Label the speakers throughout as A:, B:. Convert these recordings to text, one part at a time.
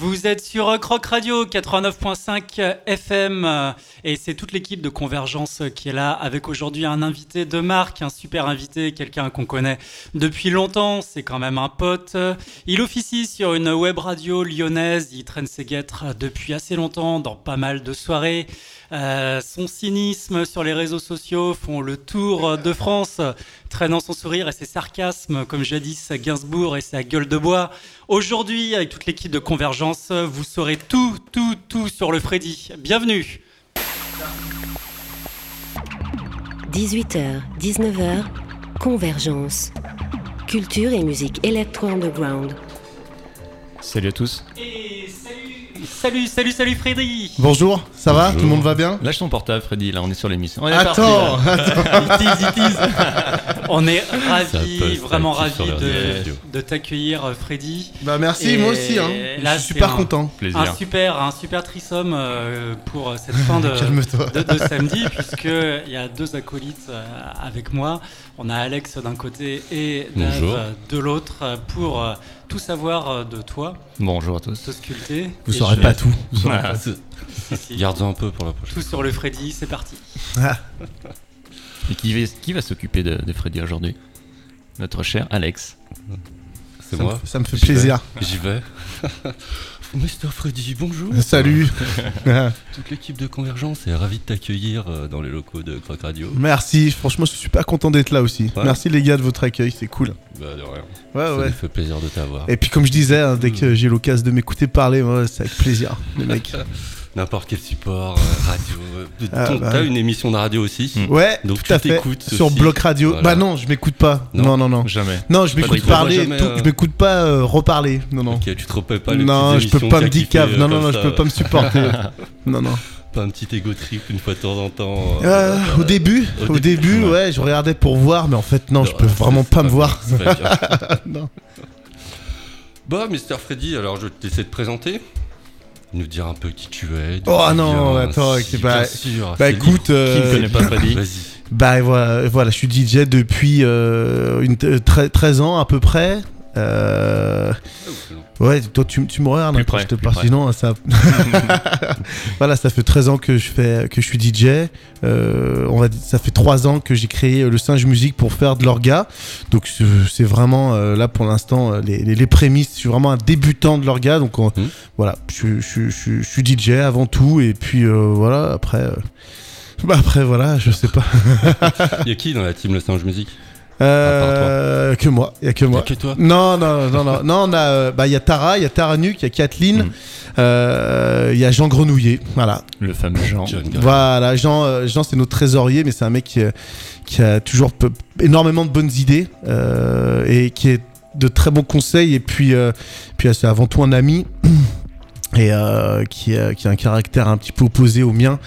A: Vous êtes sur Rock Radio 89.5 FM euh, et c'est toute l'équipe de Convergence qui est là avec aujourd'hui un invité de marque, un super invité, quelqu'un qu'on connaît depuis longtemps, c'est quand même un pote. Il officie sur une web radio lyonnaise, il traîne ses guêtres depuis assez longtemps dans pas mal de soirées. Euh, son cynisme sur les réseaux sociaux font le tour de France, traînant son sourire et ses sarcasmes, comme jadis à Gainsbourg et sa gueule de bois. Aujourd'hui, avec toute l'équipe de Convergence, vous saurez tout, tout, tout sur le Freddy. Bienvenue
B: 18h, 19h, Convergence. Culture et musique électro-underground.
C: Salut à tous.
A: Et salut Salut, salut, salut Freddy
D: Bonjour, ça va Tout le monde va bien
C: Lâche ton portable, Freddy, là on est sur l'émission. On est
D: Attends,
C: parti,
D: attends.
A: Il tease, il tease. On est ravis, vraiment ravis de, de t'accueillir euh, Freddy.
D: Bah merci,
A: Et
D: moi aussi. Hein.
A: là,
D: je suis super
A: un-
D: content.
A: Un
C: Plaisir.
A: super, un super trisome euh, pour cette fin de, de, de samedi, puisqu'il y a deux acolytes euh, avec moi. On a Alex d'un côté et Dave
C: Bonjour.
A: euh, de l'autre euh, pour euh, tout savoir euh, de toi,
C: Bonjour à tous.
A: te sculpter.
D: Vous saurez
A: je-
D: pas tout. Vous
C: Ah,
D: pas.
C: Garde-en un peu pour la prochaine.
A: Tout sur le Freddy, c'est parti.
C: Et qui va, qui va s'occuper de, de Freddy aujourd'hui? Notre cher Alex.
E: C'est moi.
D: me, ça me fait
E: J'y
D: plaisir.
E: J'y vais. Mr. Freddy, bonjour.
D: Salut.
E: Toute l'équipe de Convergence est ravie de t'accueillir euh, dans les locaux de Croc Radio.
D: merci, franchement, je suis super content d'être là aussi.
E: Ouais.
D: Merci les gars de votre accueil, c'est cool.
E: Bah, de rien.
D: Ouais,
E: Ça
D: ouais.
E: nous fait plaisir de t'avoir.
D: Et puis comme je disais, hein, dès que j'ai l'occasion de m'écouter parler, moi, c'est avec plaisir, les mecs.
E: N'importe quel support, euh, radio. euh,
D: Ah, bah.
E: T'as une émission de radio aussi.
C: Mm.
D: Ouais,
E: Donc
D: tout
E: tu t'écoutes
D: Sur. Bloc Radio.
E: Voilà.
D: Bah non, je m'écoute pas.
E: Non.
D: Non, non, non.
C: Jamais.
D: Non, je m'écoute parler,
E: jamais,
D: tout-
E: euh,
D: je m'écoute pas euh, reparler. Non, non.
E: Ok, tu te repères pas les
D: non, je peux pas me dicave. Non,
E: euh,
D: non, non, je peux pas me supporter. non, non.
E: Pas un petit ego trip une fois de temps en temps. euh,
D: Euh, au début,
E: Au
D: au
E: début,
D: début,
E: ouais.
D: je regardais pour voir, mais en fait, non, je peux vraiment pas me voir.
E: pas.
D: Non.
E: Bah, Mr. Freddy, alors je vais te laisser te présenter. Nous dire un peu qui tu es.
D: Oh
E: tu
D: non,
E: viens,
D: attends,
E: si-
D: bah-
E: bien sûr,
D: Bah
E: c'est
D: écoute,
C: Qui ne
D: euh,
C: connaît pas Freddy
E: Vas-y.
D: bah voilà, voilà, je suis DJ depuis euh, une, euh, tre- 13 ans à peu près. Euh, ouais, toi tu, tu me regardes hein, quand
C: près,
D: je te parle, sinon ça. voilà, ça fait 13 ans que je fais, que je suis DJ. Euh, on va ça fait 3 ans que j'ai créé le Singe Musique pour faire de l'orga. Donc c'est- vraiment euh, là pour l'instant euh, les, les, les prémices. Je suis vraiment un débutant de l'orga, donc on-
E: Mhm.
D: voilà, je, je, je, je suis DJ avant tout et puis euh, voilà après. euh, bah après voilà, je sais pas.
E: Il y a qui dans la team Le Singe Musique?
D: Euh, que moi, il y a que moi.
E: Y'a que toi
D: Non, non, non, non, non, on a, euh, bah, il y a Tara, il y a Tara Nuc, il y a Kathleen,
C: Mm.
D: euh, il y a Jean Grenouillet, voilà.
C: Le fameux Jean.
E: John.
D: Voilà, Jean, euh, Jean c'est notre trésorier, mais c'est un mec qui, euh, qui a toujours peu- énormément de bonnes idées euh, et qui est de très bons conseils. Et puis, euh, puis c'est avant tout un ami. Et euh, qui, euh, qui a un caractère un petit peu opposé au mien.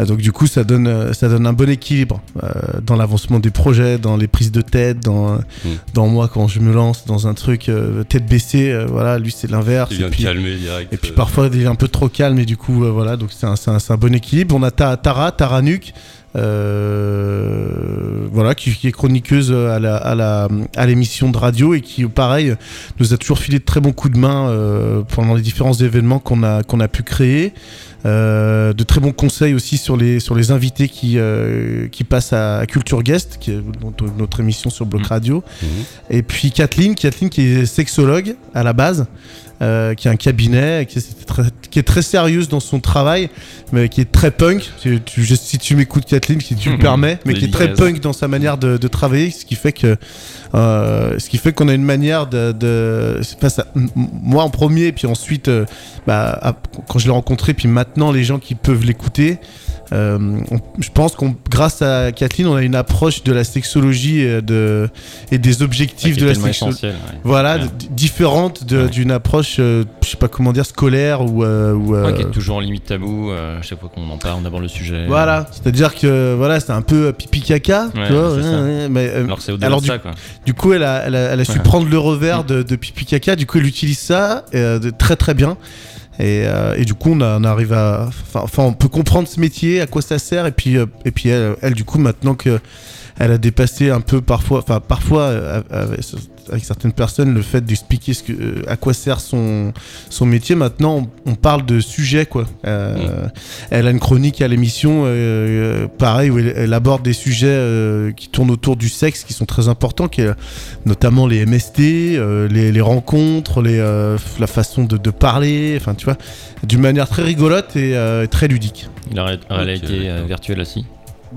D: Euh, donc du coup, ça donne, euh, ça donne un bon équilibre euh, dans l'avancement des projets, dans les prises de tête, dans, euh,
E: Mm.
D: dans moi quand je me lance dans un truc euh, tête baissée. euh, voilà, lui c'est l'inverse.
E: Il
D: Et
E: vient de
D: puis-
E: calmer direct.
D: et puis parfois il est un peu trop calme et du coup euh, voilà donc c'est un, c'est un- c'est un bon équilibre. On a Ta- Tara, Tara Nuc, euh, voilà qui, est chroniqueuse à l'émission de radio et qui pareil nous a toujours filé de très bons coups de main euh, pendant les différents événements qu'on a pu créer. Euh, de très bons conseils aussi sur les sur les invités qui euh, qui passent à, Culture Guest qui est notre, notre émission sur Bloc
C: Mm.
D: Radio
E: mhm.
D: et puis Kathleen, Kathleen qui est sexologue à la base, euh, qui a un cabinet, qui est, très, qui est très sérieuse dans son travail, mais qui est très punk. Si tu, je- si tu m'écoutes Kathleen, si tu me
C: Mhm.
D: permets, mais qui est très punk dans sa manière de, de travailler, ce qui fait que, euh, ce qui fait qu'on a une manière de, de pas ça, moi en premier, puis ensuite, euh, bah, quand je l'ai rencontré, puis maintenant les gens qui peuvent l'écouter. euh, on- je pense qu'on, grâce à Kathleen, on a une approche de la sexologie et, de, et des objectifs
C: Qui
D: de la sexologie.
C: ouais.
D: Voilà,
C: Ouais.
D: différente d'une approche, euh, je sais pas comment dire, scolaire ou. euh, ou, euh,
C: qui est toujours en limite tabou. euh, à chaque fois qu'on en parle, on aborde le sujet.
D: Voilà, c'est-à-dire que voilà, c'est un peu euh, pipi caca, tu vois. mais, euh,
C: Alors c'est au-delà de
D: du,
C: ça, quoi.
D: du coup, elle a, elle a, elle a su.
C: Mm.
D: prendre le revers de, de pipi caca. Du coup, elle utilise ça euh, de très très bien. Et, euh, et du coup, on, arrive à, enfin, on peut comprendre ce métier, à quoi ça sert. Et puis, euh, et puis elle, du coup, maintenant que elle a dépassé un peu parfois, enfin parfois euh, avec, avec certaines personnes le fait d'expliquer ce que, euh, à quoi sert son son métier. Maintenant, on, on parle de sujet quoi. Euh, Elle a une chronique à l'émission, euh, pareil où elle, elle aborde des sujets euh, qui tournent autour du sexe, qui sont très importants, qui est notamment les MST, euh, les, les rencontres, les euh, la façon de, de parler, enfin tu vois, d'une manière très rigolote et euh, très ludique.
C: La ré- réalité euh, virtuelle aussi.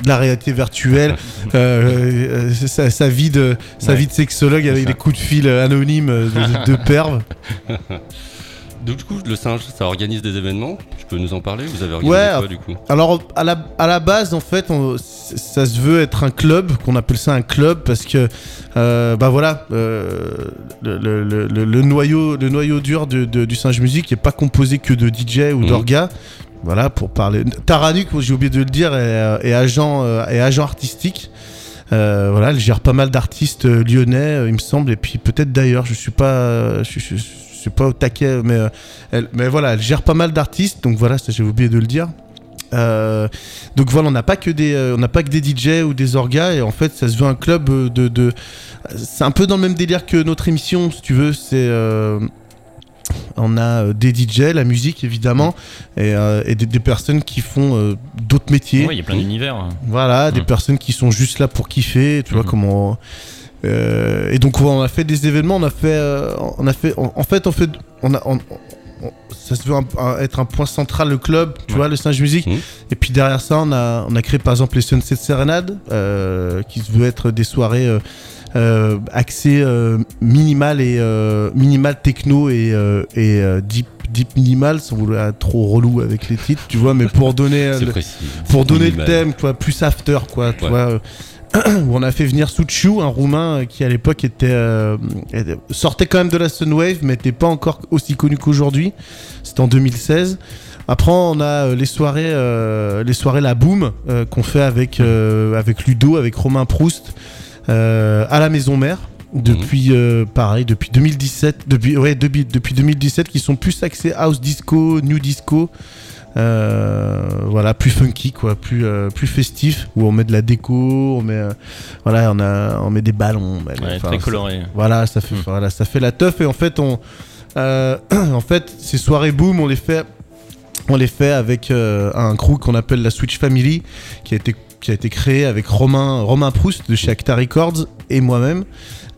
D: De La réalité virtuelle, euh, euh, sa, sa vie de sa
C: Ouais.
D: vie de sexologue avec des coups de fil anonymes de, de perve.
E: Donc, du coup, le singe, ça organise des événements. Tu peux nous en parler? Vous avez organisé
D: Ouais,
E: quoi, du coup?
D: Alors à la, à la base en fait on- ça se veut être un club qu'on appelle ça un club parce que euh, bah voilà euh, le, le- le- le- le noyau le noyau dur de- de- du singe musique est pas composé que de DJ ou d'orga voilà pour parler Taranuk j'ai oublié de le dire est, euh, agent euh, agent artistique Euh, voilà, elle gère pas mal d'artistes lyonnais, il me semble, et puis peut-être d'ailleurs, je suis pas, je, suis pas au taquet, mais, elle, mais voilà, elle gère pas mal d'artistes, donc voilà, j'ai oublié de le dire. Donc voilà, on n'a pas que des, on n'a pas que des DJ ou des orgas, et en fait, ça se veut un club de, de c'est un peu dans le même délire que notre émission, si tu veux, c'est on a euh, des DJ, la musique évidemment, et, euh, et des, des personnes qui font euh, d'autres métiers.
C: Ouais, il y a plein d'univers.
D: Voilà, des
C: personnes
D: qui sont juste là pour kiffer, tu vois
C: Mhm.
D: comment. euh, et donc on a fait des événements, on a fait, on a fait, en, en fait, on fait, on a, on- ça se veut un- un- être un point central le club, tu
C: Ouais.
D: vois, le Singe Musique.
E: Mhm.
D: Et puis derrière ça, on a, on a créé par exemple les Sunset Serenade, qui se veut être des soirées. Euh, axées euh, minimal et euh, minimal techno et, et deep deep minimal sans vouloir être trop relou avec les titres tu vois mais pour donner le- pour donner le thème, tu vois, plus after, quoi, tu
E: Ouais.
D: vois. où on a fait venir Suchu, un roumain qui à l'époque était, euh, sortait quand même de la Sunwave, mais n'était pas encore aussi connu qu'aujourd'hui. C'était en 2016. Après, on a les soirées, euh, les soirées La Boom euh, qu'on fait avec avec Ludo, avec Romain Proust à la Maison Mère. Depuis euh, pareil, depuis 2017, depuis ouais, depuis, depuis 2017, qui sont plus axés house disco, new disco, euh, voilà, plus funky quoi, plus euh, plus festif, où on met de la déco, on met euh, voilà, on a on met des ballons,
C: Ouais, très
D: ça-
C: coloré.
D: voilà, ça fait
C: Mm.
D: voilà, ça fait la teuf et en fait on euh, en fait ces soirées boom, on les fait on les fait avec euh, un crew qu'on appelle la Switch Family qui a été qui a été créé avec Romain Romain Proust de chez Acta Records et moi-même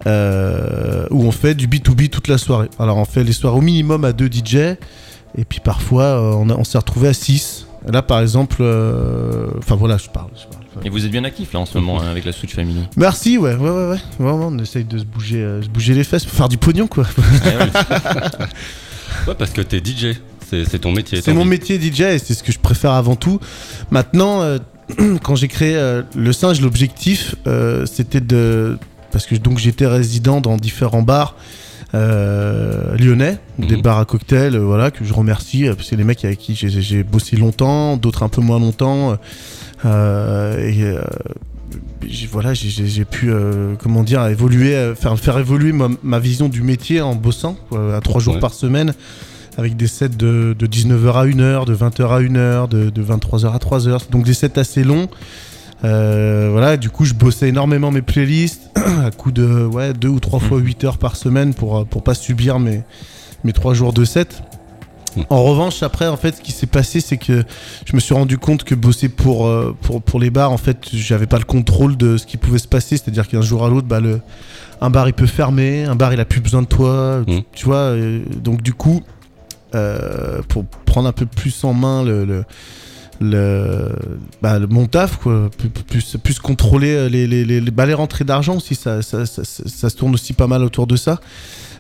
D: euh, où on fait du B2B toute la soirée. Alors on fait les soirées au minimum à deux DJ et puis parfois euh, on, on s'est retrouvé à 6. Là par exemple euh, enfin voilà, je parle, je parle.
C: Et vous êtes bien actif là en ce moment hein, avec la Switch Family.
D: Merci, ouais, ouais, ouais, ouais. Vraiment, on essaye de se bouger, euh, se bouger les fesses pour faire du pognon, quoi.
C: Ouais. Ouais,
E: parce que t'es DJ. C'est ton métier.
D: C'est mon métier DJ et c'est ce que je préfère avant tout. Maintenant, euh, quand j'ai créé euh, le singe, l'objectif, euh, c'était de parce que donc j'étais résident dans différents bars euh, lyonnais, des
E: Mhm.
D: bars à cocktails, voilà que je remercie parce que c'est les mecs avec qui j'ai- bossé longtemps, d'autres un peu moins longtemps. et voilà, j'ai- pu, euh, comment dire, évoluer, faire, faire évoluer ma, ma vision du métier en bossant à trois jours
E: Ouais.
D: par semaine avec des sets de, de 19h à 1h, de 20h à 1h, de, de 23h à 3h, donc des sets assez longs. Euh, voilà, du coup, je bossais énormément mes playlists à coup de ouais, deux ou trois fois 8 heures par semaine pour, euh, pour pas subir mes, mes trois jours de set.
E: Mm.
D: En revanche, après, en fait, ce qui s'est passé, c'est que je me suis rendu compte que bosser pour, euh, pour, pour les bars, en fait, j'avais pas le contrôle de ce qui pouvait se passer. C'est-à-dire qu'un jour à l'autre, bah, le, un bar il peut fermer, un bar il a plus besoin de toi, tu,
E: Mm.
D: tu vois. donc, du coup, euh, pour prendre un peu plus en main le, le, le, bah, mon taf, quoi, plus, plus, contrôler euh, les, les, les, bah, les rentrées d'argent aussi, ça, ça, ça, ça- se tourne aussi pas mal autour de ça.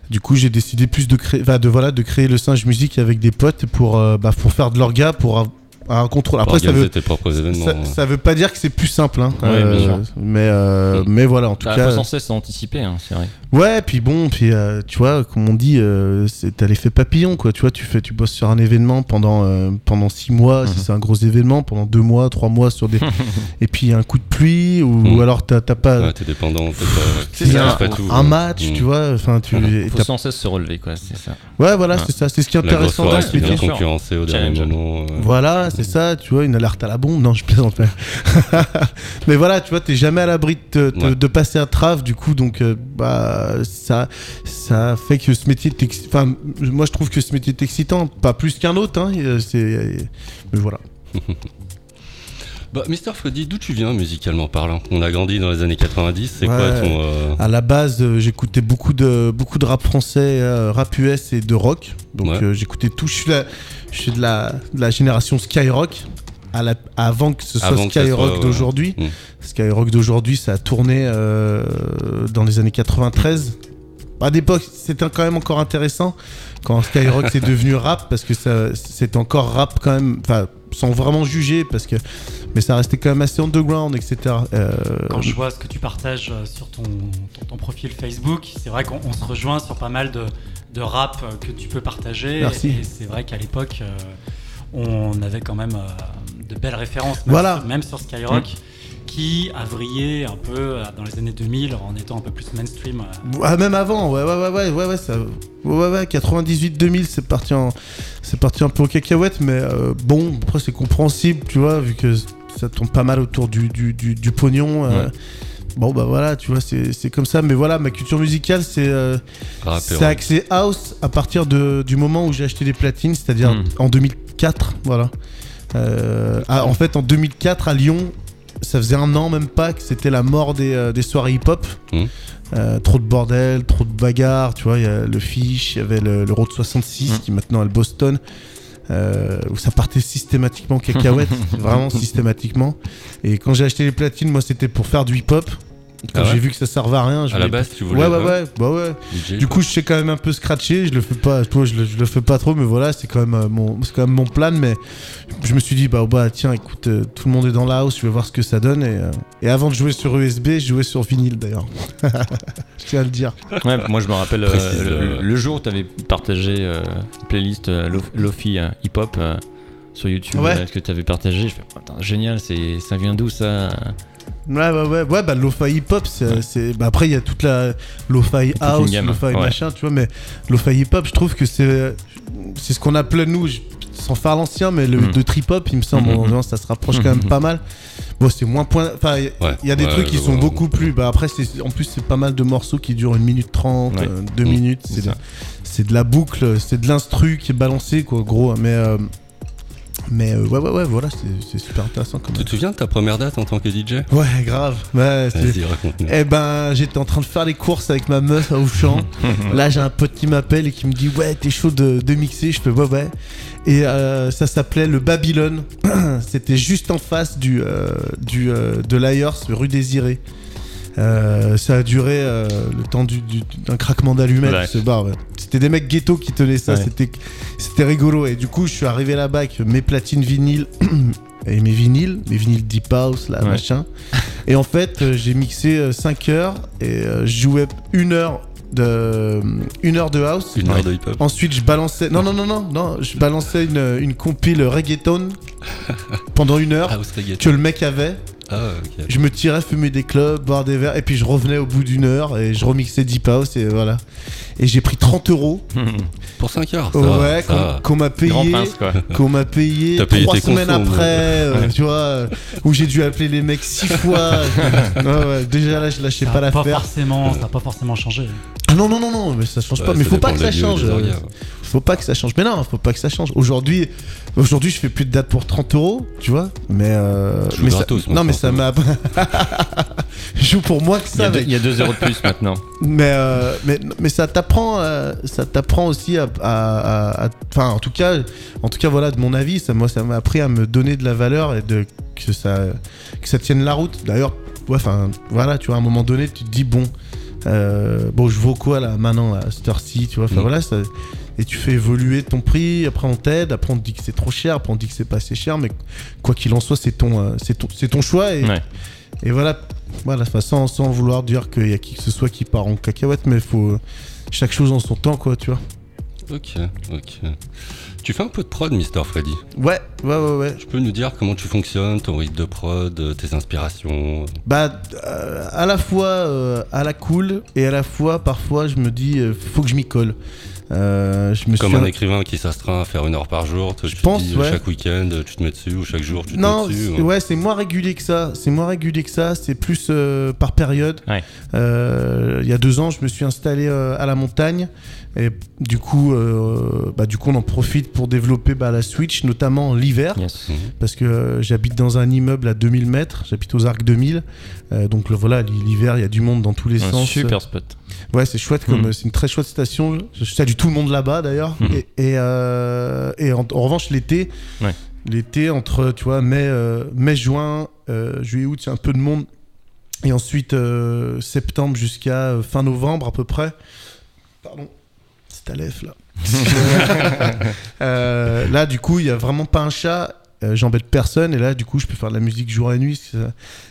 D: Du coup, j'ai décidé plus de créer, de voilà, de créer le singe musique avec des potes pour, euh, bah, pour faire de l'orga, pour un contrôle. Après, ça veut,
E: tes propres événements.
D: ça, ça veut pas dire que c'est plus simple, hein.
C: Ouais,
D: mais, euh,
E: Mm.
D: mais voilà, en tout
C: Bah,
D: cas.
C: faut sans cesse anticiper, hein, c'est vrai.
D: Ouais, puis bon, puis euh, tu vois, comme on dit, euh, c'est t'as l'effet papillon, quoi. Tu vois, tu fais, tu bosses sur un événement pendant euh, pendant six mois, si
C: Mhm.
D: c'est un gros événement, pendant deux mois, trois mois sur des, et puis un coup de pluie ou,
E: Mhm.
D: ou alors t'as t'as pas,
E: Ouais, t'es dépendant. t'es pas-
D: tu sais,
E: tu
D: il y a
E: maîtrises
D: un,
E: pas tout,
D: un match,
E: Mm.
D: tu vois. Enfin, tu,
C: Faut sans cesse se relever, quoi, c'est ça.
D: ouais, voilà,
C: Ouais.
D: c'est ça, c'est ce qui est intéressant dans ce métier.
E: concurrencer au dernier
C: Challenge.
E: moment.
D: Voilà, c'est ça, tu vois, une alerte à la bombe. Non, je plaisante. mais- mais voilà, tu vois, t'es jamais à l'abri de, te-
E: Ouais.
D: de passer à trave, du coup, donc euh, bah ça, ça fait que ce métier, enfin, moi je trouve que ce métier est excitant, pas plus qu'un autre, hein. euh, C'est, mais voilà.
E: Bah, Mister Freddy, d'où tu viens musicalement parlant? On a grandi dans les années 90, c'est quoi ton. euh,
D: À la base, euh, j'écoutais beaucoup de beaucoup de rap français, euh, rap US et de rock. Donc
E: Ouais.
D: j'écoutais tout. Je suis, la, je suis de la, de la génération Skyrock. À la- avant que ce soit Skyrock
E: ouais.
D: d'aujourd'hui.
E: Mm.
D: Skyrock d'aujourd'hui, ça a tourné dans les années 93. À l'époque, c'était quand même encore intéressant quand Skyrock c'est devenu rap parce que c'est encore rap quand même, enfin sans vraiment juger parce que mais ça restait quand même assez underground, etc. Euh,
A: Quand je vois ce que tu partages euh, sur ton, ton, ton profil Facebook, c'est vrai qu'on on se rejoint sur pas mal de, de rap euh, que tu peux partager.
D: Merci.
A: Et c'est vrai qu'à l'époque, on avait quand même de belles références, même,
D: Voilà.
A: sur, même sur Skyrock, qui a vrillé un peu euh, dans les années 2000 en étant un peu plus mainstream. euh.
D: Ah, même avant, ouais, ouais, ouais, ouais, ouais, ouais, ça, ouais, ouais, ouais, 98-2000, c'est parti en, c'est parti un peu en cacahuète, mais euh, bon, après c'est compréhensible, tu vois, vu que ça tombe pas mal autour du, du, du, du pognon. euh,
C: Ouais.
D: Bon, bah voilà, tu vois, c'est c'est comme ça, mais voilà, ma culture musicale, c'est euh, axé house à partir de, du moment où j'ai acheté des platines, c'est-à-dire
C: Mm.
D: en 2004, voilà. Euh, ah, en fait, en 2004, à Lyon, ça faisait un an même pas que c'était la mort des, euh, des soirées hip-hop.
E: Mm.
D: Euh, trop de bordel, trop de bagarres, tu vois, il y a le Fish, il y avait le, le Road 66
C: Mm.
D: qui maintenant est le Boston, euh, où ça partait systématiquement en cacahuète, vraiment systématiquement. Et quand j'ai acheté les platines, moi c'était pour faire du hip-hop. Quand
E: Ah ouais
D: j'ai vu que ça servait à rien, je
E: À la base, tu voulais.
D: Ouais, ouais, ouais, bah ouais.
E: DJ,
D: Du coup, je sais quand même un peu scratcher. Je le fais pas, toi, je le, je le fais pas trop, mais voilà, c'est quand même euh, mon, c'est quand même mon plan. Mais je me suis dit, bah, bah tiens, écoute, euh, tout le monde est dans la house, je vais voir ce que ça donne. Et, euh, et avant de jouer sur USB, je jouais sur vinyle d'ailleurs. je tiens à le dire.
C: Ouais, moi je me rappelle euh,
E: Précise,
C: le,
E: euh,
C: le jour où tu avais partagé euh, une playlist euh, Lo- Lofi euh, hip-hop euh, sur YouTube,
D: Ouais.
C: euh, ce que tu avais partagé? Je fais, putain, génial, c'est, ça vient d'où ça?
D: Ouais, ouais, ouais, ouais, bah, lo-fi hip-hop, c'est, bah, après, il y a toute la lo-fi house, lo-fi
C: ouais.
D: machin, tu vois, mais lo-fi hip-hop, je trouve que c'est, c'est ce qu'on appelait, nous, sans faire l'ancien, mais le
C: Mhm.
D: de trip-hop, il me semble, en genre, ça se rapproche quand même pas mal. Bon, c'est moins point, enfin, il y-
E: Ouais.
D: il y a des
E: Ouais,
D: trucs qui sont beaucoup plus, bah, après, c'est, en plus, c'est pas mal de morceaux qui durent une minute trente, euh, deux minutes,
C: c'est
D: de, c'est de la boucle, c'est de l'instru qui est balancé, quoi, gros, mais, euh, mais, euh, ouais, ouais, ouais, voilà, c'est, super intéressant quand
E: Tu
D: même.
E: te souviens de ta première date en tant que DJ
D: Ouais, grave, ouais,
E: Vas-y, raconte-nous.
D: eh ben, j'étais en train de faire les courses avec ma meuf à Auchan. Là, j'ai un pote qui m'appelle et qui me dit Ouais, t'es chaud de, de mixer Je fais Ouais, ouais. Et euh, ça s'appelait le Babylone. C'était juste en face du, euh, du, de l'Ayers, rue Désirée. Euh, ça a duré euh, le temps du- du- d'un craquement d'allumettes.
C: Ouais.
D: ce bar, ouais. C'était des mecs ghetto qui tenaient ça.
C: Ouais.
D: C'était, c'était rigolo. Et du coup, je suis arrivé là-bas avec mes platines vinyles et mes vinyles, mes vinyles Deep House, là, machin. Et en fait, euh, j'ai mixé 5 heures et je jouais une heure de, une heure de house.
E: Une heure de hip-hop.
D: Ensuite, je balançais. Non, non, non, non, non. Je balançais une, une compile reggaeton pendant une heure
E: House
D: que le mec avait.
E: Ah.
D: Je me tirais fumer des clubs, boire des verres, et puis je revenais au bout d'une heure et je remixais Deep House et voilà. Et j'ai pris 30 euros.
E: Pour 5 heures, ça
D: Ouais, qu'on m'a payé. Qu'on m'a payé
E: T'as payé
D: trois
E: tes
D: semaines
E: consos,
D: après, euh,
C: Ouais.
D: tu vois, où j'ai dû appeler les mecs six fois. Ouais, ouais, déjà là, je lâchais
A: Ça
D: pas
A: n'a pas,
D: l'affaire.
A: forcément, ça a pas forcément changé.
D: Ah non, non, non, non, mais ça change
E: Ouais,
D: pas. Mais faut pas que ça change. Faut pas que ça change. Mais non, faut pas que ça change. Aujourd'hui, aujourd'hui, je fais plus de date pour 30 euros, tu vois. Mais, euh, mais ça-
E: gratos, moi,
D: non, mais
E: 30
D: ça m'a. je joue pour moi que ça,
C: il y a deux euros de plus maintenant.
D: Mais, euh, mais, mais ça t'apprend, euh, ça t'apprend aussi à, enfin, en tout cas, en tout cas, voilà, de mon avis, ça, moi, ça m'a appris à me donner de la valeur et de que ça, que ça tienne la route. D'ailleurs, ouais, enfin, voilà, tu vois, à un moment donné, tu te dis bon, euh, bon, je vaux quoi là maintenant à cette heure-ci, tu vois, enfin
E: Mm.
D: voilà, ça, et tu fais évoluer ton prix. Après, on t'aide. Après, on te dit que c'est trop cher. Après, on te dit que c'est pas assez cher. Mais quoi qu'il en soit, c'est ton, euh, c'est ton, c'est ton choix. Et,
C: Ouais.
D: et voilà, voilà sans, sans vouloir dire qu'il y a qui que ce soit qui part en cacahuète, mais il faut euh, chaque chose en son temps, quoi, tu vois.
E: Ok, ok. Tu fais un peu de prod, Mister Freddy.
D: Ouais, ouais, ouais, ouais.
E: Tu peux nous dire comment tu fonctionnes, ton rythme de prod, euh, tes inspirations?
D: Bah, euh, à la fois euh, à la cool et à la fois, parfois, je me dis, euh, faut que je m'y colle. Euh, je me
E: Comme
D: suis
E: un écrivain qui s'astreint à faire une heure par jour, tu,
D: Je
E: te
D: pense,
E: dis, euh,
D: ouais.
E: chaque week-end tu te mets dessus ou chaque jour tu te
D: Non,
E: mets dessus.
D: c'est- ouais, c'est moins régulier que ça. C'est moins régulier que ça. C'est plus euh, par période.
C: Ouais.
D: Euh, il y a deux ans, je me suis installé euh, à la montagne. Et du coup, euh, bah, du coup, on en profite pour développer bah, la Switch, notamment l'hiver.
C: Yes.
E: Mhm.
D: Parce que euh, j'habite dans un immeuble à 2000 mètres. J'habite aux Arcs 2000. Euh, donc le- voilà, l'hiver, il y a du monde dans tous les
C: Un
D: sens.
C: super spot.
D: Ouais, c'est chouette, comme euh, c'est une très chouette station. Je salue tout le monde là-bas d'ailleurs.
C: Mhm.
D: Et, et, euh, et en, en revanche, l'été,
C: Ouais.
D: l'été entre tu vois mai, euh, mai juin, euh, juillet, août, a un peu de monde. Et ensuite septembre jusqu'à fin novembre à peu près. Pardon, c'est à l'EF là. Là, du coup, il y a vraiment pas un chat. J'embête personne et là, du coup, je peux faire de la musique jour et nuit.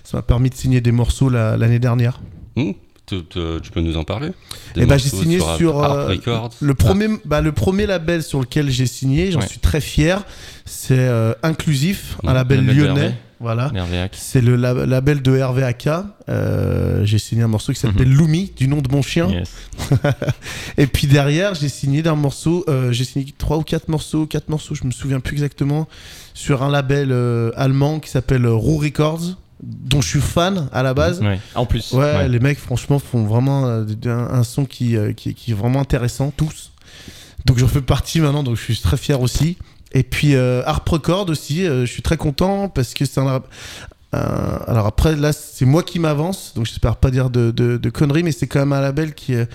D: Ça m'a permis de signer des morceaux la- l'année dernière.
E: Hmm tu, tu- tu peux nous en parler Des
D: Eh ben, j'ai signé sur, euh, Le premier, bah, le premier label sur lequel j'ai signé, j'en
C: Ouais.
D: suis très fier, c'est euh, Inclusif, un
E: Ouais,
D: label lyonnais. Voilà. C'est le lab- label de Hervé Aka. Euh, j'ai signé un morceau qui s'appelle Lumi, du nom de mon chien.
C: Yes.
D: Et puis derrière, j'ai signé d'un morceau, euh, j'ai signé trois ou quatre morceaux, quatre morceaux, je me souviens plus exactement, sur un label euh, allemand qui s'appelle Roux Records, dont je suis fan à la base.
C: Ouais. En plus.
D: Ouais, les mecs, franchement, font vraiment euh, un, un son qui, euh, qui, qui est vraiment intéressant, tous. Donc j'en fais partie maintenant, donc je suis très fier aussi. Et puis euh, Harp Record aussi, euh, je suis très content parce que c'est un. alors après, là, c'est moi qui m'avance, donc j'espère pas dire de, de- de conneries, mais c'est quand même un label qui est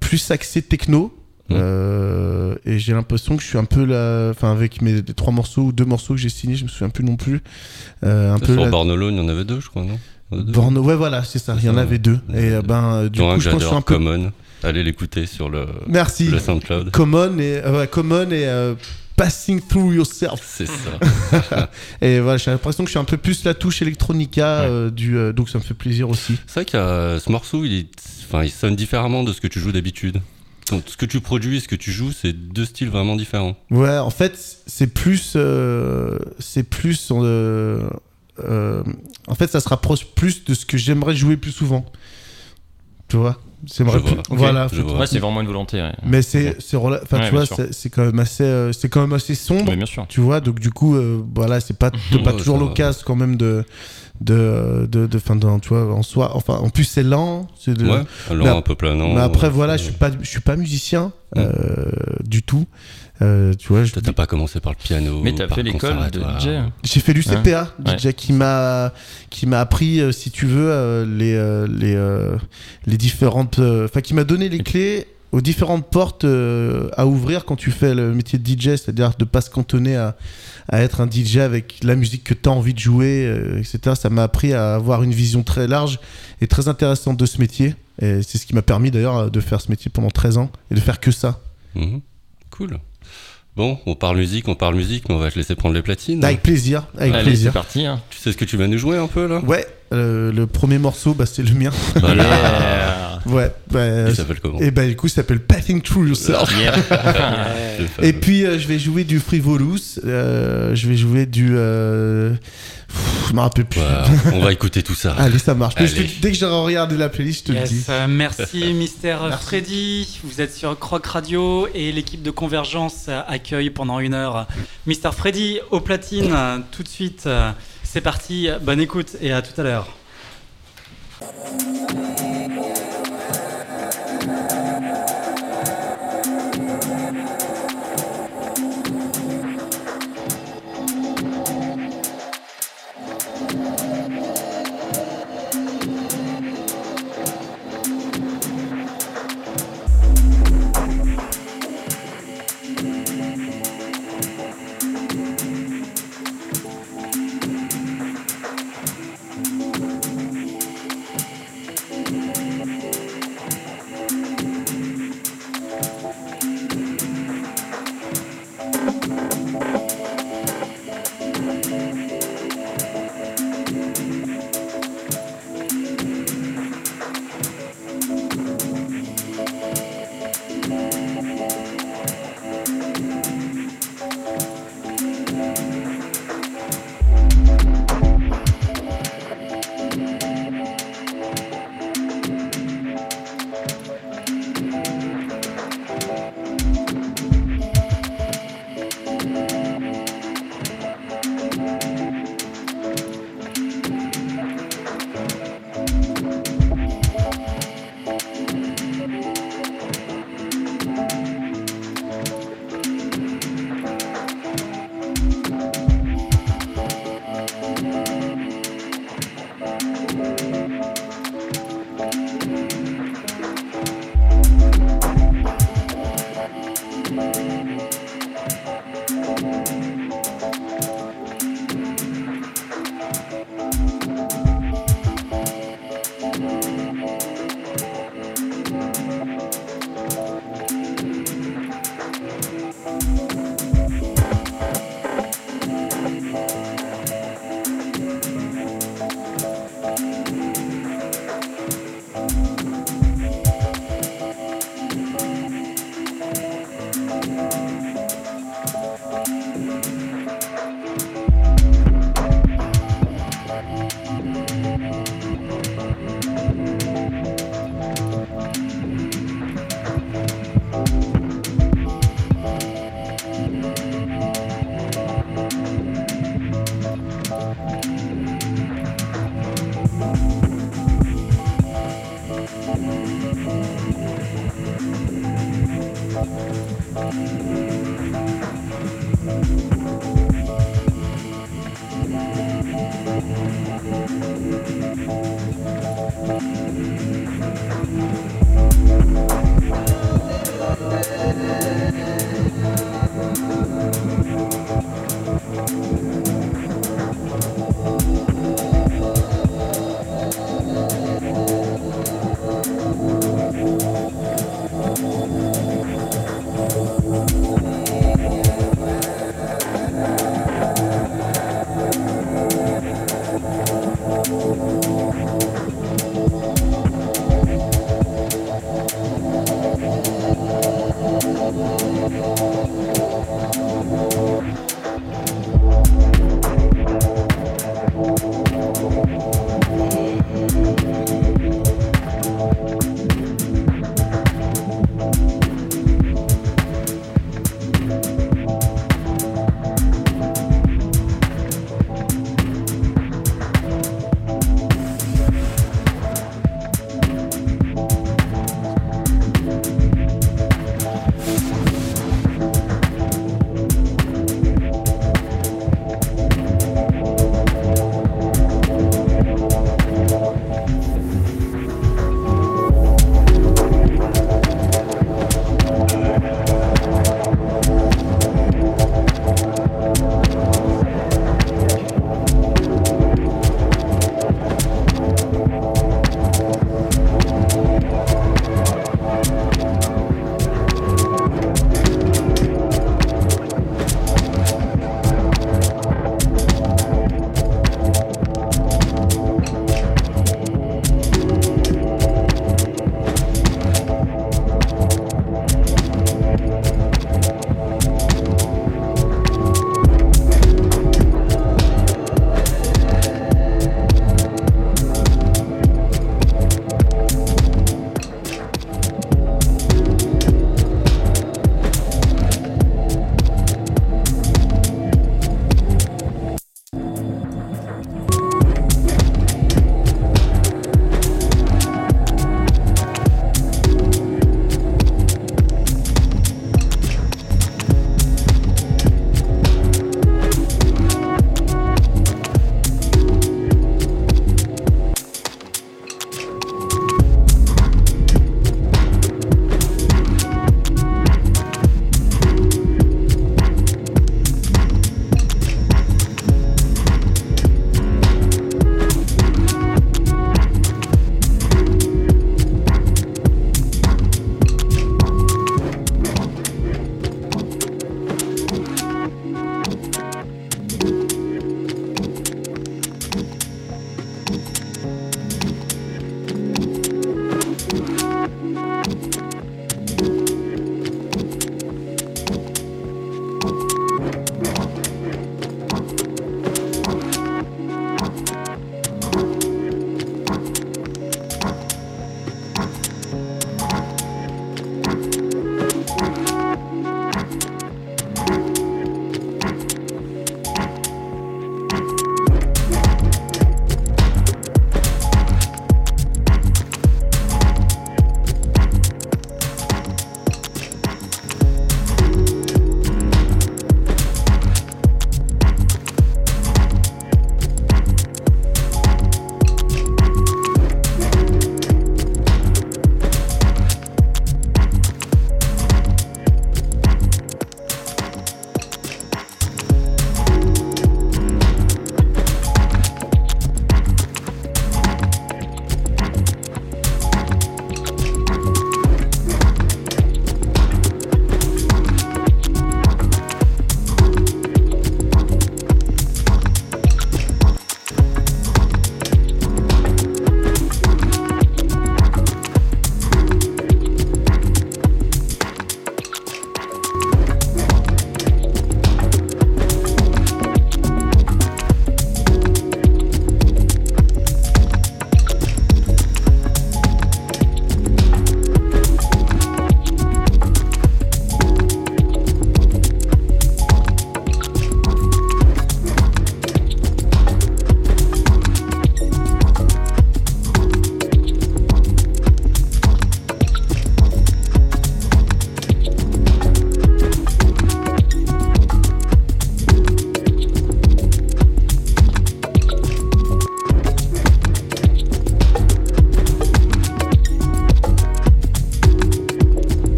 D: plus axé techno.
E: Mhm.
D: Euh, et j'ai l'impression que je suis un peu là, enfin avec mes les trois morceaux ou deux morceaux que j'ai signés, je me souviens plus non plus. Euh, un peu
E: Sur
D: la-
E: Born Alone, il y en avait deux, je crois, non?
D: Borno, ouais, voilà, c'est ça. Il y en avait deux. Et euh, ben, euh, du coup, je pense que je suis un peu.
E: Common. Allez l'écouter sur le,
D: Merci.
E: le SoundCloud.
D: Common et ouais, Common et Passing Through Yourself.
E: C'est ça.
D: Et voilà, j'ai l'impression que je suis un peu plus la touche electronica
C: Ouais.
D: euh, du, euh, donc ça me fait plaisir aussi.
E: C'est vrai que ce morceau, il, est, enfin, il sonne différemment de ce que tu joues d'habitude. Donc, ce que tu produis et ce que tu joues, c'est deux styles vraiment différents.
D: Ouais, en fait, c'est plus, euh, c'est plus, euh, euh, en fait, ça se rapproche plus de ce que j'aimerais jouer plus souvent. Tu vois,
E: vois.
C: Ok,
D: Voilà.
C: Ouais, c'est vraiment une volonté. ouais.
D: Mais c'est, c'est, rela- enfin,
C: Ouais,
D: tu vois, c'est, c'est quand même assez, euh, c'est quand même assez sombre.
C: Mais bien sûr.
D: tu vois? Donc du coup euh, voilà c'est pas pas
E: Ouais,
D: toujours l'occasion quand même de de de, de, fin, de- tu vois en soi enfin en plus c'est lent c'est de
E: Ouais,
D: mais
E: un peu planant.
D: mais après voilà je suis pas je suis pas musicien
E: Mm.
D: euh, du tout Euh, tu vois je-
E: t'as pas commencé par le piano.
C: Mais t'as
E: par
C: fait l'école de. DJ.
D: j'ai fait l'UCPA
C: Ouais.
D: DJ qui m'a qui m'a appris euh, si tu veux euh, les euh, les euh, les différentes euh, enfin qui m'a donné les clés aux différentes portes euh, à ouvrir quand tu fais le métier de DJ, c'est-à-dire de pas se cantonner à, à être un DJ avec la musique que tu as envie de jouer, euh, etc. Ça m'a appris à avoir une vision très large et très intéressante de ce métier. Et c'est ce qui m'a permis d'ailleurs de faire ce métier pendant 13 ans et de faire que ça.
E: Mhm. Cool. Bon, on parle musique, on parle musique, mais on va te laisser prendre les platines.
D: Avec plaisir, avec
C: Allez, c'est
D: plaisir.
C: parti. hein.
E: Tu sais ce que tu vas nous jouer un peu là?
D: Ouais, euh, le premier morceau, bah, c'est le mien.
E: Voilà.
D: Ouais, bah,
E: Il s'appelle comment
D: et bah du coup, il s'appelle Passing Through Yourself.
C: Yeah.
D: Et puis euh, je vais jouer du Frivolous, euh, je vais jouer du... Euh... pff, je me rappelle plus.
E: Voilà, on va écouter tout ça.
D: Allez, ça marche. Je te- dès que j'aurai regardé la playlist, je te le dis.
A: Euh, merci Mister Freddy. Vous êtes sur Croc Radio et l'équipe de Convergence euh, accueille pendant une heure Mister Freddy au platine. euh, Tout de suite, euh, c'est parti. Bonne écoute et à tout à l'heure.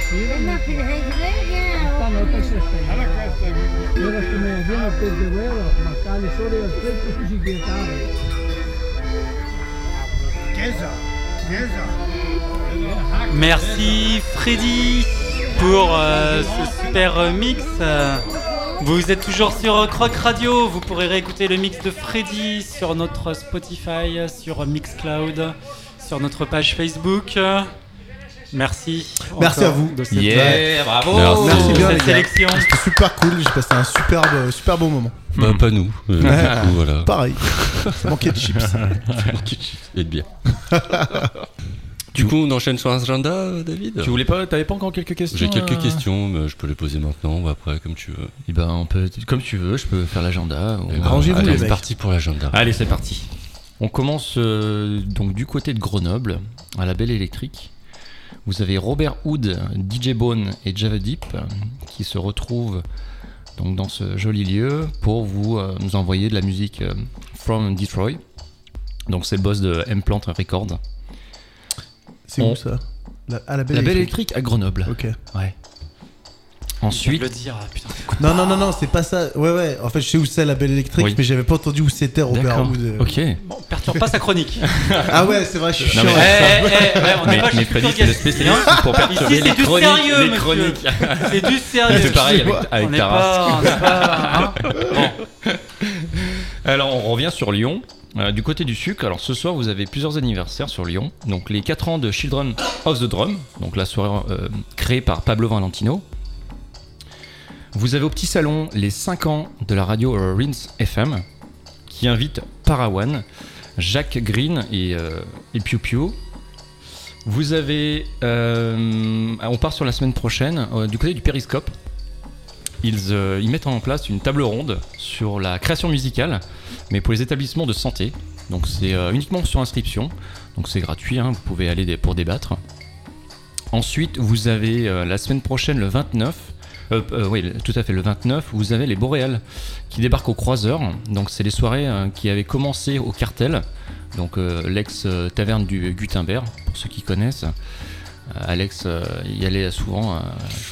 F: Se. Ma Ora vero, ma solo si.
A: Merci Freddy pour euh, ce super euh, mix. Vous êtes toujours sur Croc Radio. Vous pourrez réécouter le mix de Freddy sur notre Spotify, sur Mixcloud, sur notre page Facebook. Merci.
D: Merci à vous.
A: De cette,
C: Yeah, bravo
E: Merci.
D: Merci bien,
A: cette sélection.
D: C'était super cool, j'ai passé un superbe, super bon moment.
E: Bah, pas nous. Euh,
D: Ouais.
E: du coup, voilà.
D: Pareil, ça manquait de chips.
E: Et de bien. du coup, on enchaîne sur l'agenda, euh, David
C: Tu voulais pas, t'avais pas encore quelques questions
E: J'ai quelques
C: euh
E: questions, mais je peux les poser maintenant ou après, comme tu veux.
C: Eh ben, on peut, comme tu veux, je peux faire l'agenda. ou-
E: Eh ben,
D: Arrangez-vous,
E: allez,
D: les
E: c'est parti pour l'agenda.
C: Allez, c'est parti. On commence euh, donc du côté de Grenoble, à la Belle Électrique. Vous avez Robert Hood, DJ Bone et Java Deep qui se retrouvent donc dans ce joli lieu pour vous euh, nous envoyer de la musique euh, from Detroit. Donc c'est le boss de M-Plant Records.
D: C'est
C: On-
D: où ça la, ah, la belle,
C: La Belle
D: électrique.
C: Électrique à Grenoble.
D: Ok.
C: Ouais. Ensuite,
A: le dire, ah, putain.
D: Non, non, non, non, c'est pas ça. Ouais, ouais. En fait, je sais où c'est la belle électrique,
C: Oui.
D: mais j'avais pas entendu où c'était Robert euh.
C: Ok.
A: Bon, perturbe pas sa chronique.
D: Ah ouais, c'est vrai, je suis
C: Non,
D: chiant.
C: mais-
A: Eh, eh, eh, ouais, on n'est
C: Mais,
A: pas
C: mais Freddy, c'est le
A: Guest,
C: spécialiste
A: hein.
C: pour perturber
A: Ici,
C: les
A: c'est du
C: chroniques.
A: sérieux,
C: les
A: monsieur.
C: chroniques.
A: C'est du sérieux.
C: C'est pareil avec, avec Taras.
A: pas, on n'est pas, hein.
C: Alors on revient sur Lyon. Euh, du côté du sucre, alors ce soir vous avez plusieurs anniversaires sur Lyon. Donc les 4 ans de Children of the Drum, donc la soirée euh, créée par Pablo Valentino. Vous avez au petit salon les 5 ans de la radio Rinse FM qui invite Parawan, Jacques Green et, euh, et Piu Piu. Vous avez. euh, on part sur la semaine prochaine du côté du Périscope. Ils, euh, ils mettent en place une table ronde sur la création musicale, mais pour les établissements de santé. Donc c'est euh, uniquement sur inscription, donc c'est gratuit, hein, vous pouvez aller pour débattre. Ensuite, vous avez euh, la semaine prochaine, le 29, euh, euh, oui, tout à fait, le 29, vous avez les Boréales qui débarquent au Croiseur. Donc c'est les soirées qui avaient commencé au Cartel, donc l'ex-taverne du Gutenberg, pour ceux qui connaissent. Euh, Alex euh, y allait souvent, euh,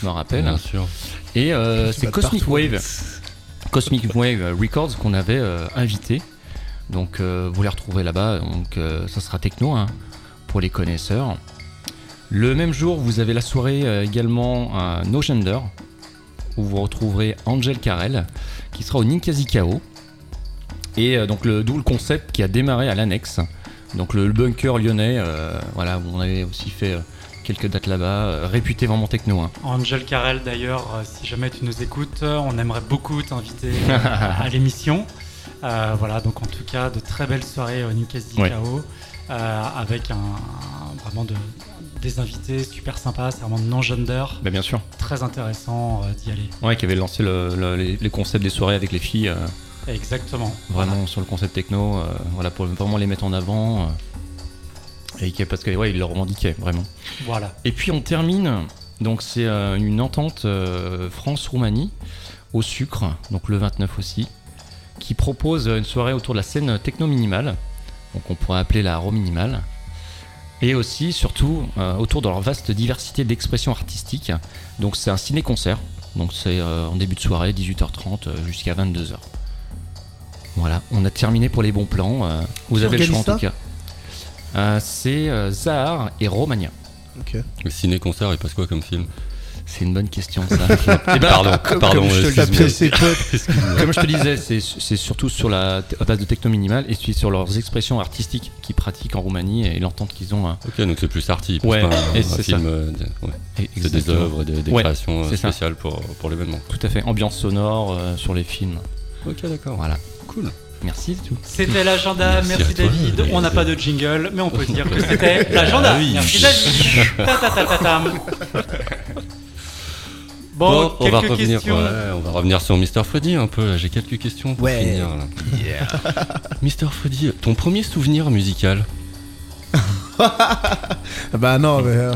C: je me rappelle.
E: Bien sûr.
C: Et euh, c'est Cosmic
D: partout.
C: Wave, Cosmic Wave Records qu'on avait euh, invité. Donc euh, vous les retrouverez là-bas. Donc euh, ça sera techno hein, pour les connaisseurs. Le même jour, vous avez la soirée euh, également à No Gender où vous retrouverez Angel Carrel qui sera au Ninkasi Kao. Et euh, donc le double concept qui a démarré à l'annexe. Donc le, le bunker lyonnais, euh, voilà, où on avait aussi fait euh, quelques dates là-bas, euh, réputé vraiment techno. hein.
A: Angel Carrel, d'ailleurs, euh, si jamais tu nous écoutes, euh, on aimerait beaucoup t'inviter à l'émission. Euh, voilà, donc en tout cas, de très belles soirées au Ninkasi
C: Ouais.
A: Euh, avec un, un- vraiment de, des invités super sympas, c'est vraiment non-gender,
C: Bah, bien sûr.
A: très intéressant euh, d'y aller.
C: Ouais, qui avait lancé le- le- les, les concepts des soirées avec les filles,
A: Exactement.
C: vraiment sur le concept techno, voilà, pour vraiment les mettre en avant. Et qui, parce que ouais, ils le revendiquaient vraiment.
A: Voilà.
C: Et puis on termine, donc c'est euh, une entente euh, France-Roumanie au sucre, donc le 29 aussi, qui propose une soirée autour de la scène techno minimale, donc on pourrait appeler la Ro minimale, et aussi surtout euh, autour de leur vaste diversité d'expressions artistiques. Donc c'est un ciné-concert, donc c'est euh, en début de soirée, 18h30 euh, jusqu'à 22h. Voilà, on a terminé pour les bons plans. euh, vous avez le choix en tout cas. Euh, c'est euh, Zahar et Romania.
D: Ok.
E: Le ciné-concert, il passe quoi comme film?
C: C'est une bonne question ça. Eh ben,
E: Pardon,
C: comme-
E: pardon,
C: comme je te disais-
D: pièce est top.
C: Comme je te disais, c'est surtout sur la à base de techno minimal et puis sur leurs expressions artistiques qu'ils pratiquent en Roumanie et l'entente qu'ils ont. hein.
E: Ok, donc c'est plus arty,
C: Ouais,
E: pas un,
C: et
E: un
C: c'est
E: film.
C: ça.
E: euh, ouais. C'est des œuvres, des, des
C: Ouais,
E: créations euh,
C: ça.
E: spéciales pour, pour l'événement.
C: Tout à fait. Ambiance sonore euh, sur les films.
E: Ok, d'accord.
C: Voilà.
E: Cool.
C: Merci, c'est tout.
A: C'était l'agenda,
E: Merci
A: merci,
E: à toi.
A: David. On n'a pas de jingle, mais on peut dire que c'était l'agenda.
E: Ah oui.
A: Merci David. Ta ta ta ta tam. Bon,
E: on va revenir.
A: questions.
E: ouais, on va revenir sur Mr Freddy un peu. là. J'ai quelques questions pour
D: Ouais.
E: finir. Là. Mr Freddy, ton premier souvenir musical?
D: Ah Bah non, mais. euh,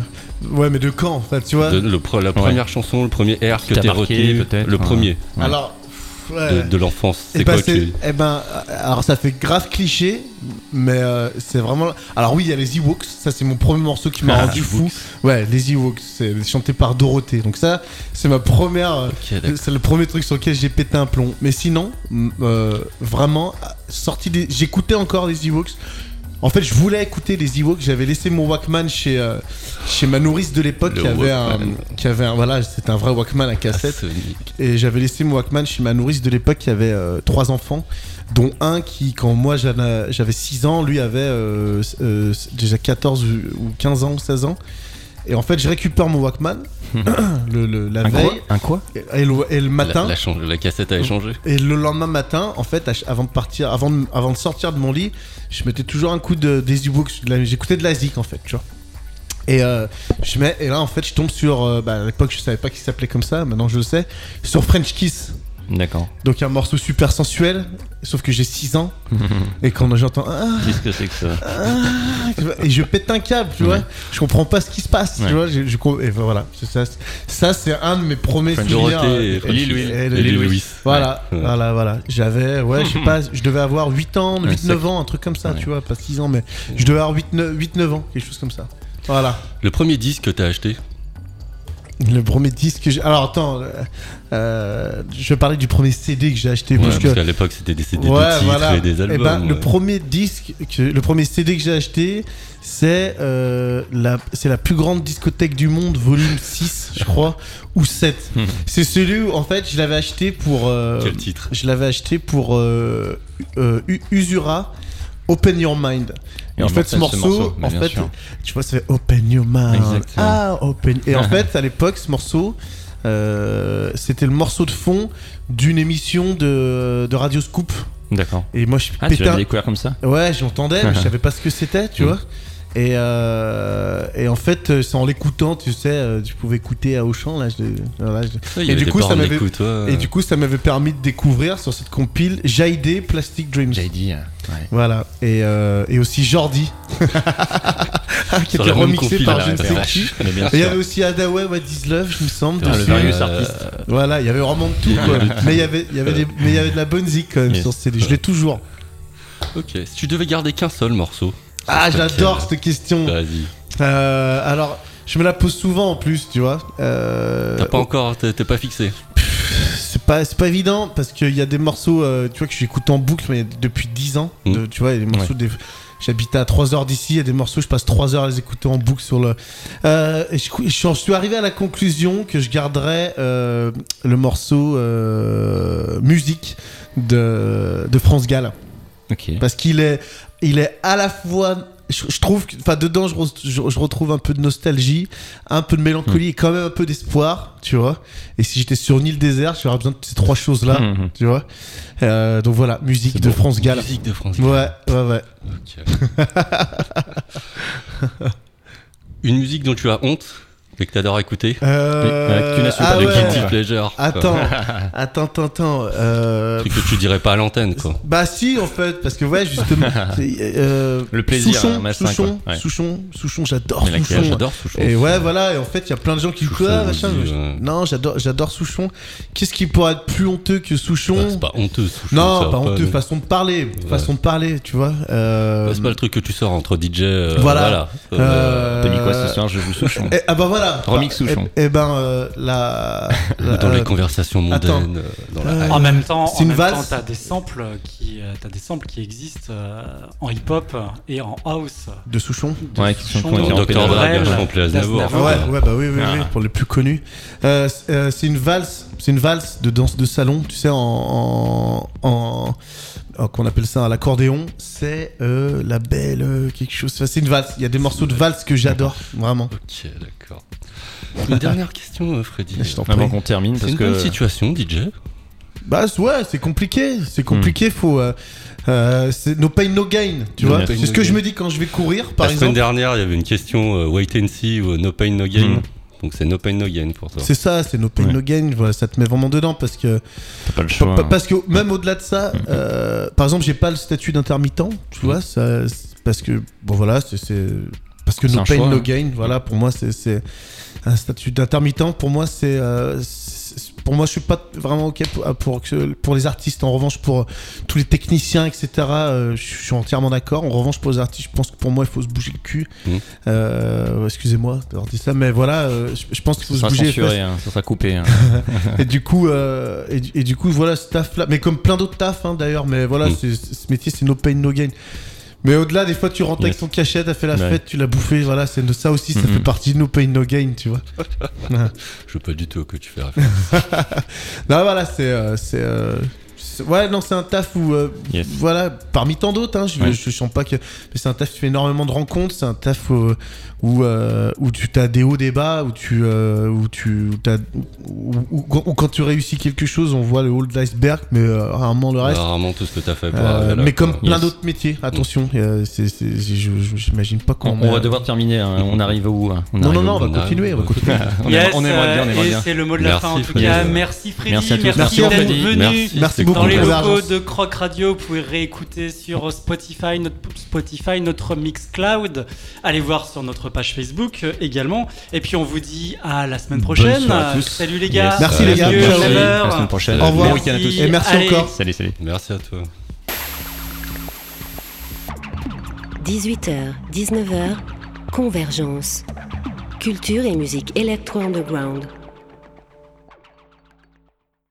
D: Ouais, mais de quand en fait, tu vois?
E: De, le pre- La première chanson, le premier air que
C: t'a
E: t'es
C: marqué,
E: retenu,
C: peut-être,
E: le
C: hein.
E: premier.
C: Ouais.
D: Alors, Ouais.
E: de, de l'enfance
D: Eh
E: C'est
D: ben,
E: quoi tu-
D: eh ben, alors ça fait grave cliché, mais euh, c'est vraiment. Alors oui, il y a les Ewoks. Ça, c'est mon premier morceau qui m'a
C: Ah,
D: rendu fou. Ouais, les Ewoks, c'est chanté par Dorothée. Donc ça, c'est ma première. euh, c'est le premier truc sur lequel j'ai pété un plomb. Mais sinon, euh, vraiment, sorti des... j'écoutais encore les Ewoks. En fait, je voulais écouter les Ewoks. J'avais laissé mon Walkman chez, euh, chez ma nourrice de l'époque qui avait un, qui avait un, voilà, c'était un vrai Walkman à
E: Ah,
D: cassette. Et j'avais laissé mon Walkman chez ma nourrice de l'époque qui avait euh, trois enfants, dont un qui, quand moi j'avais j'avais 6 ans, lui avait euh, déjà 14 ou ou 15 ans ou 16 ans. Et en fait, je récupère mon Walkman le, le- la
C: Un quoi
D: veille
C: Un quoi
D: et, le, et le matin.
E: La, la chan- la cassette a échangé.
D: Et le lendemain matin, en fait, avant de partir, avant de, avant de sortir de mon lit, je mettais toujours un coup de, des e-books. J'écoutais de la zik en fait, tu vois. Et, euh, je mets, et là, en fait, je tombe sur. euh, bah, à l'époque, je savais pas qu'il s'appelait comme ça, maintenant je le sais. Sur French Kiss.
C: D'accord.
D: Donc, un morceau super sensuel, sauf que j'ai 6 ans. et quand j'entends. Ah,
C: Qu'est-ce que c'est que ça?
D: ah, et je pète un câble, tu
C: Ouais.
D: vois. Je comprends pas ce qui se passe,
C: Ouais.
D: tu vois. Je, je et voilà, c'est ça, ça, c'est un de mes premiers
C: French
D: souvenirs.
E: Dorothée et
D: euh.
C: Louis.
D: et
E: Et
D: Louis. Voilà,
E: Ouais.
D: voilà, voilà. J'avais, ouais, je sais pas, je devais avoir 8 ans,
C: Ouais,
D: 8-9
C: c'est-
D: ans, un truc comme ça, tu vois, pas 6 ans, mais je devais avoir 8-9 ans, quelque chose comme ça. Voilà.
E: Le premier disque que t'as acheté?
D: Le premier disque que j'ai. Alors attends, euh, euh, je vais parler du premier CD que j'ai acheté.
E: Ouais,
D: parce
E: Parce qu'à l'époque, c'était des CD
D: Ouais,
E: de titres
D: voilà.
E: et des
D: Eh
E: albums.
D: ben, le
E: ouais.
D: premier disque, que, le premier CD que j'ai acheté, c'est euh, la, c'est la plus grande discothèque du monde, volume 6, je crois, ou 7. c'est celui où, en fait, je l'avais acheté pour. euh,
E: Quel titre?
D: je l'avais acheté pour euh, euh, Usura. Open Your Mind.
C: Et
D: en fait, ce morceau, en fait,
C: sûr.
D: tu vois, ça fait Open Your Mind.
C: Exactement.
D: Ah, Open. Et en fait, à l'époque, ce morceau, euh, c'était le morceau de fond d'une émission de, de Radio Scoop.
C: D'accord.
D: Et moi, je
C: Ah,
D: pétais
C: tu l'as découvert comme ça?
D: Ouais, j'entendais, mais je savais pas ce que c'était, tu
C: Mm.
D: vois. Et, euh, et en fait, euh, c'est en l'écoutant, tu sais, euh, tu pouvais écouter à Auchan, là. Je, voilà, je- et du coup, ça m'avait-
E: d'écoute, ouais.
D: et du coup, ça m'avait permis de découvrir sur cette compile Jaidé Plastic Dreams.
C: Dit. euh, ouais.
D: Voilà. Et, euh, et aussi Jordi. qui
E: Sur
D: était remixé par
E: la
D: je ne sais qui. Il y avait aussi Adaway What Is Love, je me semble.
C: Le
D: dessus.
C: various artist.
D: Voilà, il y avait vraiment de tout, quoi. mais il y avait, il y avait des- mais il y avait de la bonne zik quand même
C: Yes.
D: sur ce CD. Je l'ai toujours.
E: Ok, si tu devais garder qu'un seul morceau.
D: Ah, j'adore cette question.
E: Vas-y.
D: Euh, alors, je me la pose souvent en plus, tu vois. Euh,
E: T'as pas encore, t'es pas fixé.
D: c'est pas, pas évident parce qu'il y a des morceaux, euh, tu vois, que j'écoute en boucle mais depuis 10 ans.
E: Mm.
D: de- tu vois, il y a des morceaux des. J'habitais à 3 heures d'ici, il y a des morceaux, je passe 3 heures à les écouter en boucle sur le. Euh, et je, je suis arrivé à la conclusion que je garderais euh, le morceau euh, musique de, de France Gall.
C: Ok.
D: Parce qu'il est, il est à la fois. Je, je trouve que, enfin, dedans, je, je- je retrouve un peu de nostalgie, un peu de mélancolie et quand même un peu d'espoir, tu vois. Et si j'étais sur une île déserte, j'aurais besoin de ces trois choses-là,
C: Mhm.
D: tu vois. Euh, donc voilà, musique de. France Gall.
E: Musique de France.
D: Ouais, ouais, ouais.
E: Ok. Une musique dont tu as honte, mais que t'adores écouter.
D: Euh,
C: tu n'as su
D: ah
C: pas de
D: ouais.
E: guilty pleasure.
D: Attends, attends, attends, attends. Euh...
E: Un truc que tu dirais pas à l'antenne, quoi.
D: Bah si en fait parce que ouais justement euh,
C: Le plaisir,
D: Souchon
C: hein, malsain,
D: Souchon.
C: Ouais.
D: Souchon Souchon j'adore Souchon
E: J'adore Souchon.
D: Et ouais, voilà, et en fait, il y a plein de gens qui
E: Souchon,
D: jouent ah, machin.
E: vas-y,
D: je-
E: ouais.
D: Non, j'adore, j'adore Souchon. Qu'est-ce qui pourrait être plus honteux que Souchon
E: Bah, c'est pas honteux, Souchon.
D: Non, pas honteux,
E: non.
D: façon de parler, façon de parler, tu vois. Euh,
E: Bah, c'est pas le truc que tu sors entre DJ. euh,
D: Voilà.
C: T'as mis quoi ce soir Je joue Souchon.
D: eh, ah bah voilà.
C: Remix Souchon.
D: Et, ben euh, la. la-
E: Dans les
D: euh,
E: conversations mondaines. euh, Dans la
D: Euh.
A: En même temps,
D: C'est
A: en
D: une
A: même temps,
D: valse
A: t'as des samples qui, t'as des samples qui existent euh, en hip-hop et en house.
D: de Souchon.
A: De
C: Ouais, qui sont-
A: Souchon,
C: qui ont été
A: de
E: Dr. Dre,
A: Brel,
E: bien samplé Aznavour.
A: d'Aznavour.
D: Ouais,
E: ouais.
D: ouais, bah oui, oui, oui,
C: Ah.
D: pour les plus connus. Euh, c'est une valse, c'est une valse de danse de salon, tu sais, en, en, en- en- qu'on appelle ça à l'accordéon. C'est euh, la belle euh, quelque chose. Enfin, c'est une valse. Il y a des morceaux de valse que j'adore, vraiment.
E: Ok, d'accord. Une dernière question, euh, Freddy.
D: Je t'en prie.
C: Avant qu'on termine,
E: C'est
C: parce
E: une bonne
C: que.
E: situation, DJ.
D: Bah ouais, c'est compliqué, c'est compliqué. Faut euh, euh, c'est no pain no gain, tu
C: No
D: vois. C'est
E: no
D: ce que je me dis quand je vais courir, par
E: La semaine
D: exemple.
E: dernière, il y avait une question euh, wait and see ou no pain, no gain.
C: Mhm.
E: Donc c'est no pain, no gain pour toi.
D: C'est ça, c'est no pain
C: Ouais.
D: no gain. Voilà, ça te met vraiment dedans parce que
C: T'as pas le choix.
D: pa-
C: hein.
D: Parce que même au-delà de ça, euh, par exemple, j'ai pas le statut d'intermittent, tu vois, ça, parce que bon voilà, c'est- c'est parce que
C: C'est
D: no pain
C: choix,
D: no
C: hein.
D: gain, voilà, pour moi c'est c'est un statut d'intermittent. Pour moi, c'est euh, c'est- pour moi, je suis pas vraiment ok pour, pour, que- pour les artistes. En revanche, pour tous les techniciens, etc., euh, je suis entièrement d'accord. En revanche, pour les artistes, je pense que pour moi, il faut se bouger le cul.
E: Mhm.
D: Euh, Excusez-moi d'avoir dit ça, mais voilà, euh, je, je pense qu'il faut
C: Ça
D: se bouger.
C: censuré, hein, ça sera coupé. hein.
D: et du coup, euh, et, et du coup, voilà, ce taf-là, mais comme plein d'autres tafs hein, d'ailleurs, mais voilà,
E: Mm.
D: c'est- ce métier, c'est no pain, no gain. Mais au-delà, des fois, tu rentres avec ton cachet, t'as fait la
C: Ouais.
D: fête, tu l'as bouffé, voilà, c'est ça aussi, ça
C: Mhm.
D: fait partie de no pain, no gain, tu vois.
E: Je veux pas du tout que tu fais référence.
D: non, voilà, c'est. euh, c'est, euh, c'est- ouais, non, c'est un taf où. euh,
C: Yes.
D: Voilà, parmi tant d'autres, hein, je,
C: Ouais.
D: je, sens pas que. Mais c'est un taf qui fait énormément de rencontres, c'est un taf où, où, euh, où tu as des hauts, des bas, où tu. euh, où tu où, où- où- où quand tu réussis quelque chose, on voit le haut de l'iceberg, mais euh, rarement le reste.
E: Rarement tout ce que fait pour
D: Euh,
E: arriver là,
D: mais
E: quoi.
D: comme plein
C: Yes.
D: d'autres métiers, attention, euh, je- je- j'imagine pas
C: On,
D: qu'on.
C: on va devoir terminer. hein. On arrive où hein? On
D: Non, non,
C: où?
D: non, on va
E: on
D: continuer, on va continuer.
C: on,
A: Yes,
C: aimerait, on aimerait bien, on
A: euh,
C: aimerait bien.
A: c'est le mot de la
E: Merci,
A: fin en tout cas. Merci Freddy,
C: Merci
A: d'être venu.
E: Merci,
D: beaucoup,
A: les locaux de Croc Radio, vous pouvez réécouter sur Spotify, notre Spotify, notre Mixcloud. Allez voir sur notre page Facebook euh, également. Et puis on vous dit à la semaine prochaine.
C: soirée à tous.
A: Salut les gars.
C: Yes.
D: Merci, les gars.
A: Adieu.
C: À la semaine prochaine.
D: Au revoir.
C: Bon week-end à tous.
D: Et merci
A: Allez.
D: encore.
C: Salut, salut.
E: Merci à toi.
B: 18h, 19h, Convergence. Culture et musique électro-underground.